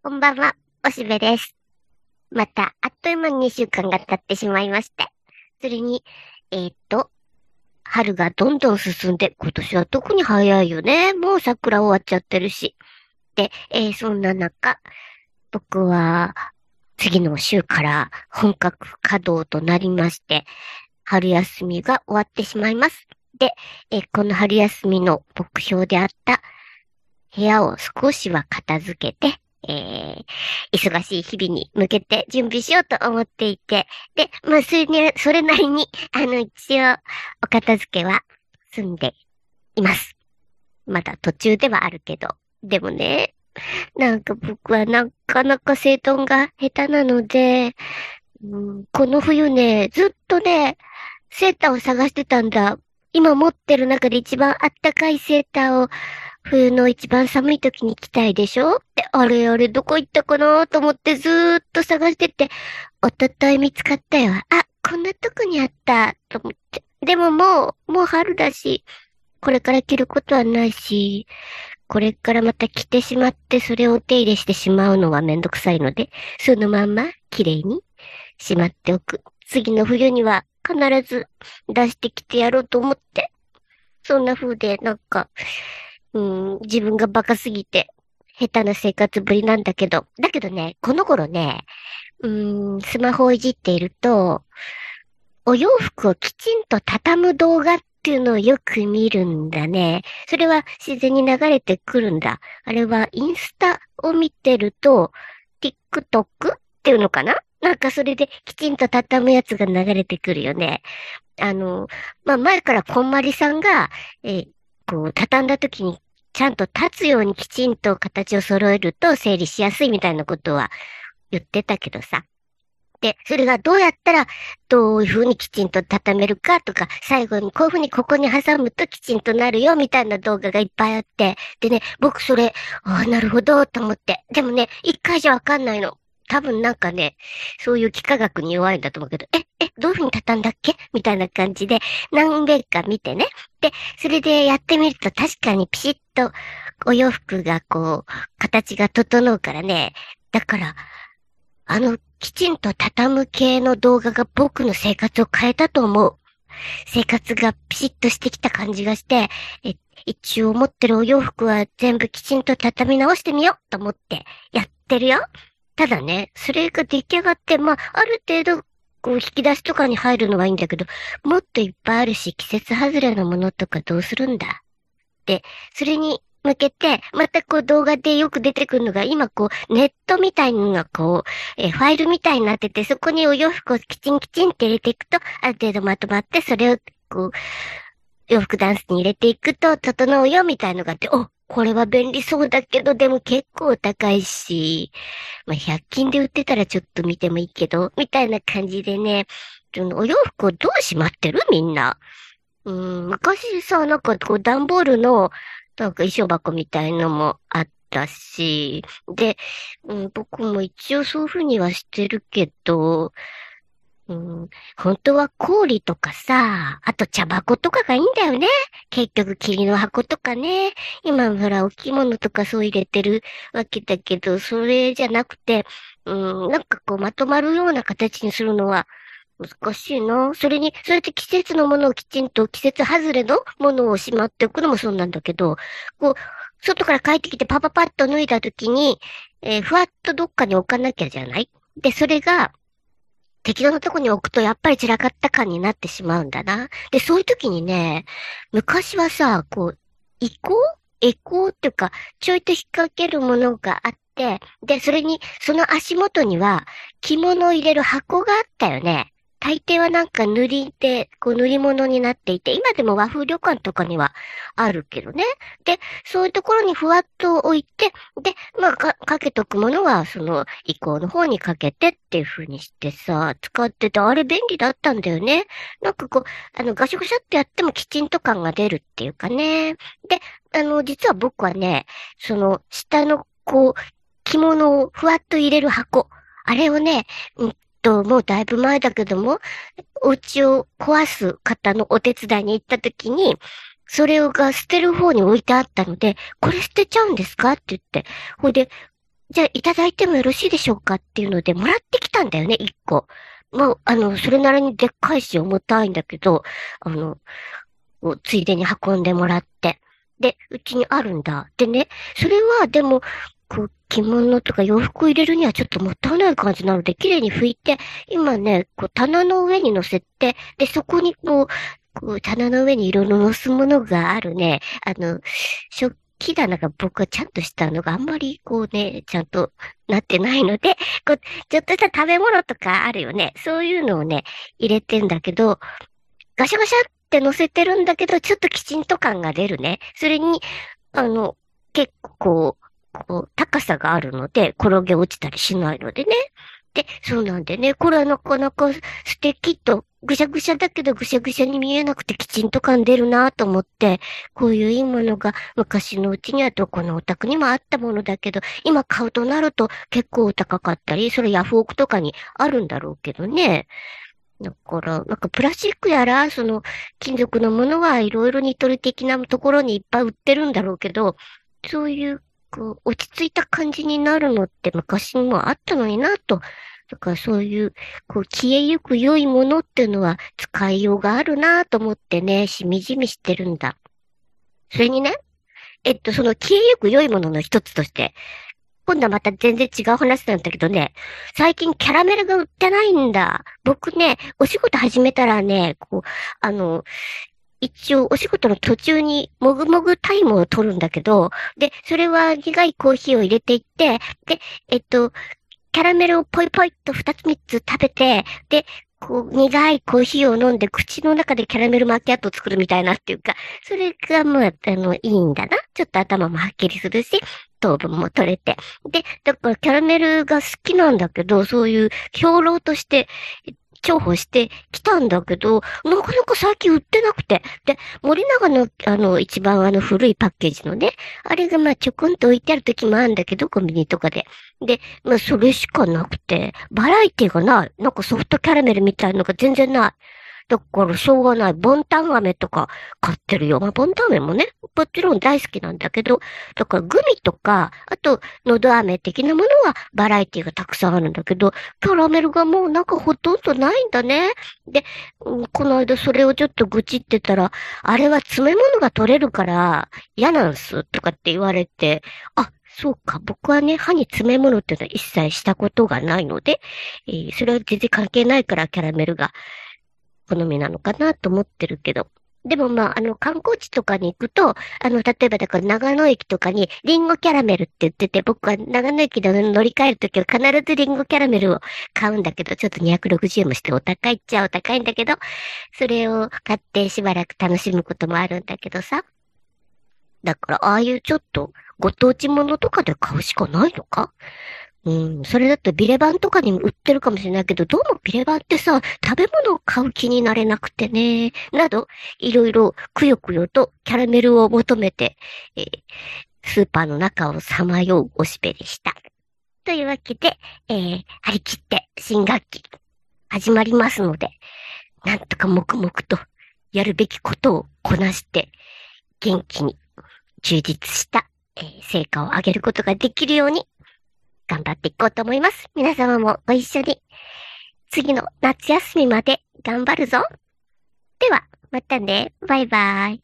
こんばんは、おしべです。また、あっという間に2週間が経ってしまいまして。それに、えー、っと、春がどんどん進んで、今年は特に早いよね。もう桜終わっちゃってるし。で、えー、そんな中、僕は、次の週から本格稼働となりまして、春休みが終わってしまいます。で、えー、この春休みの目標であった部屋を少しは片付けて、えー、忙しい日々に向けて準備しようと思っていて、で、まあ、それに、それなりに、あの、一応、お片付けは済んでいます。まだ途中ではあるけど。でもね、なんか僕はなかなか整頓が下手なので、うん、この冬ね、ずっとね、セーターを探してたんだ。今持ってる中で一番あったかいセーターを冬の一番寒い時に着たいでしょ？って、あれあれどこ行ったかなと思ってずーっと探してて、おととい見つかったよ。あ、こんなとこにあった、と思って。でももう、もう春だし、これから着ることはないし、これからまた着てしまってそれを手入れしてしまうのはめんどくさいので、そのまんま綺麗にしまっておく。次の冬には必ず出してきてやろうと思って、そんな風でなんか、うん、自分がバカすぎて、下手な生活ぶりなんだけど、だけどね、この頃ね、うん、スマホをいじっていると、お洋服をきちんと畳む動画っていうのをよく見るんだね。それは自然に流れてくるんだ。あれはインスタを見てると、TikTok っていうのかな？なんかそれできちんと畳むやつが流れてくるよね。あの、まあ、前からこんまりさんが、えー、こう、畳んだ時にちゃんと立つようにきちんと形を揃えると整理しやすいみたいなことは言ってたけどさ。で、それがどうやったら、どういう風にきちんと畳めるかとか、最後にこういう風にここに挟むときちんとなるよみたいな動画がいっぱいあって、でね、僕それ、ああ、なるほど、と思って。でもね、一回じゃわかんないの。多分なんかね、そういう幾何学に弱いんだと思うけど、え、え、どういう風に畳んだっけ？みたいな感じで、何遍か見てね。で、それでやってみると確かにピシッとお洋服がこう、形が整うからね。だから、あの、きちんと畳む系の動画が僕の生活を変えたと思う。生活がピシッとしてきた感じがして、え、一応持ってるお洋服は全部きちんと畳み直してみようと思ってやってるよ。ただね、それが出来上がって、まあ、ある程度、こう、引き出しとかに入るのはいいんだけど、もっといっぱいあるし、季節外れのものとかどうするんだ？で、それに向けて、またこう動画でよく出てくるのが、今こう、ネットみたいなのがこう、えファイルみたいになってて、そこにお洋服をきちんきちんって入れていくと、ある程度まとまって、それをこう、洋服ダンスに入れていくと、整うよみたいなのがあって、お、これは便利そうだけど、でも結構高いし、まあ、100均で売ってたらちょっと見てもいいけど、みたいな感じでね、お洋服をどうしまってる？みんな。うん、昔さ、なんかこう段ボールの、なんか衣装箱みたいのもあったし、で、うん、僕も一応そういうふうにはしてるけど、うん、本当は氷とかさ、あと茶箱とかがいいんだよね。結局霧の箱とかね。今ほら、お着物とかそう入れてるわけだけど、それじゃなくて、うん、なんかこうまとまるような形にするのは難しいな。それに、そうやって季節のものをきちんと季節外れのものをしまっておくのもそうなんだけど、こう、外から帰ってきてパパパッと脱いだ時に、えー、ふわっとどっかに置かなきゃじゃない？で、それが、適当なとこに置くとやっぱり散らかった感になってしまうんだな。で、そういう時にね、昔はさ、こう、移行エコ？ーっていうか、ちょいと引っ掛けるものがあって、で、それに、その足元には、着物を入れる箱があったよね。大抵はなんか塗りで、こう塗り物になっていて、今でも和風旅館とかにはあるけどね。で、そういうところにふわっと置いて、で、まあか、かけとくものは、その、移行の方にかけてっていう風にしてさ、使ってて、あれ便利だったんだよね。なんかこう、あの、ガシャガシャってやってもきちんと感が出るっていうかね。で、あの、実は僕はね、その、下の、こう、着物をふわっと入れる箱。あれをね、うんと、もうだいぶ前だけども、お家を壊す方のお手伝いに行った時に、それが捨てる方に置いてあったので、これ捨てちゃうんですかって言って、ほいで、じゃあいただいてもよろしいでしょうかっていうので、もらってきたんだよね、一個。もう、あの、それなりにでっかいし重たいんだけど、あの、ついでに運んでもらって。で、うちにあるんだ。でね、それはでも、こう、着物とか洋服を入れるにはちょっともったいない感じなので、綺麗に拭いて、今ね、こう、棚の上に乗せて、で、そこにこう、こう、棚の上にいろいろ乗すものがあるね、あの、食器棚が僕はちゃんとしたのがあんまりこうね、ちゃんとなってないので、こう、ちょっとした食べ物とかあるよね。そういうのをね、入れてんだけど、ガシャガシャって乗せてるんだけど、ちょっときちんと感が出るね。それに、あの、結構、こう、高さがあるので、転げ落ちたりしないのでね。で、そうなんでね、これはなかなか素敵と、ぐしゃぐしゃだけどぐしゃぐしゃに見えなくてきちんと感出るなと思って、こういういいものが昔のうちにはどこのお宅にもあったものだけど、今買うとなると結構高かったり、それヤフオクとかにあるんだろうけどね。だから、なんかプラスチックやら、その金属のものはいろいろニトリ的なところにいっぱい売ってるんだろうけど、そういうこう、落ち着いた感じになるのって昔にもあったのになと。だからそういう、こう、消えゆく良いものっていうのは使いようがあるなと思ってね、しみじみしてるんだ。それにね、えっと、その消えゆく良いものの一つとして、今度はまた全然違う話なんだけどね、最近キャラメルが売ってないんだ。僕ね、お仕事始めたらね、こう、あの、一応お仕事の途中にもぐもぐタイムを取るんだけど、で、それは苦いコーヒーを入れていって、で、えっと、キャラメルをポイポイっと二つ三つ食べて、で、こう、苦いコーヒーを飲んで口の中でキャラメルマキアットを作るみたいなっていうか、それがもう、あの、いいんだな。ちょっと頭もはっきりするし、糖分も取れて。で、だからキャラメルが好きなんだけど、そういう兵糧として、重宝してきたんだけど、なかなか最近売ってなくて。で、森永の、あの、一番あの古いパッケージのね、あれがまあちょこんと置いてある時もあるんだけど、コンビニとかで。で、まあそれしかなくて、バラエティがない。なんかソフトキャラメルみたいのが全然ない。だからしょうがない。ボンタン飴とか買ってるよ。まあ、ボンタン飴もね、もちろん大好きなんだけど、だからグミとか、あと、のど飴的なものはバラエティがたくさんあるんだけど、キャラメルがもうなんかほとんどないんだね。で、この間それをちょっと愚痴ってたら、あれは詰め物が取れるから嫌なんすとかって言われて、あ、そうか。僕はね、歯に詰め物っていうのは一切したことがないので、えー、それは全然関係ないからキャラメルが好みなのかなと思ってるけど。でもまあ、あの、観光地とかに行くと、あの、例えばだから長野駅とかにリンゴキャラメルって言ってて、僕は長野駅で乗り換えるときは必ずリンゴキャラメルを買うんだけど、ちょっと260円もしてお高いっちゃお高いんだけど、それを買ってしばらく楽しむこともあるんだけどさ。だから、ああいうちょっとご当地ものとかで買うしかないのか？うん、それだとビレバンとかにも売ってるかもしれないけど、どうもビレバンってさ、食べ物を買う気になれなくてね、など、いろいろくよくよとキャラメルを求めて、えー、スーパーの中をさまようおしべでした。というわけで、えー、張り切って新学期始まりますので、なんとか黙々とやるべきことをこなして、元気に充実した、えー、成果を上げることができるように頑張っていこうと思います。皆様もご一緒に、次の夏休みまで頑張るぞ。では、またね。バイバイ。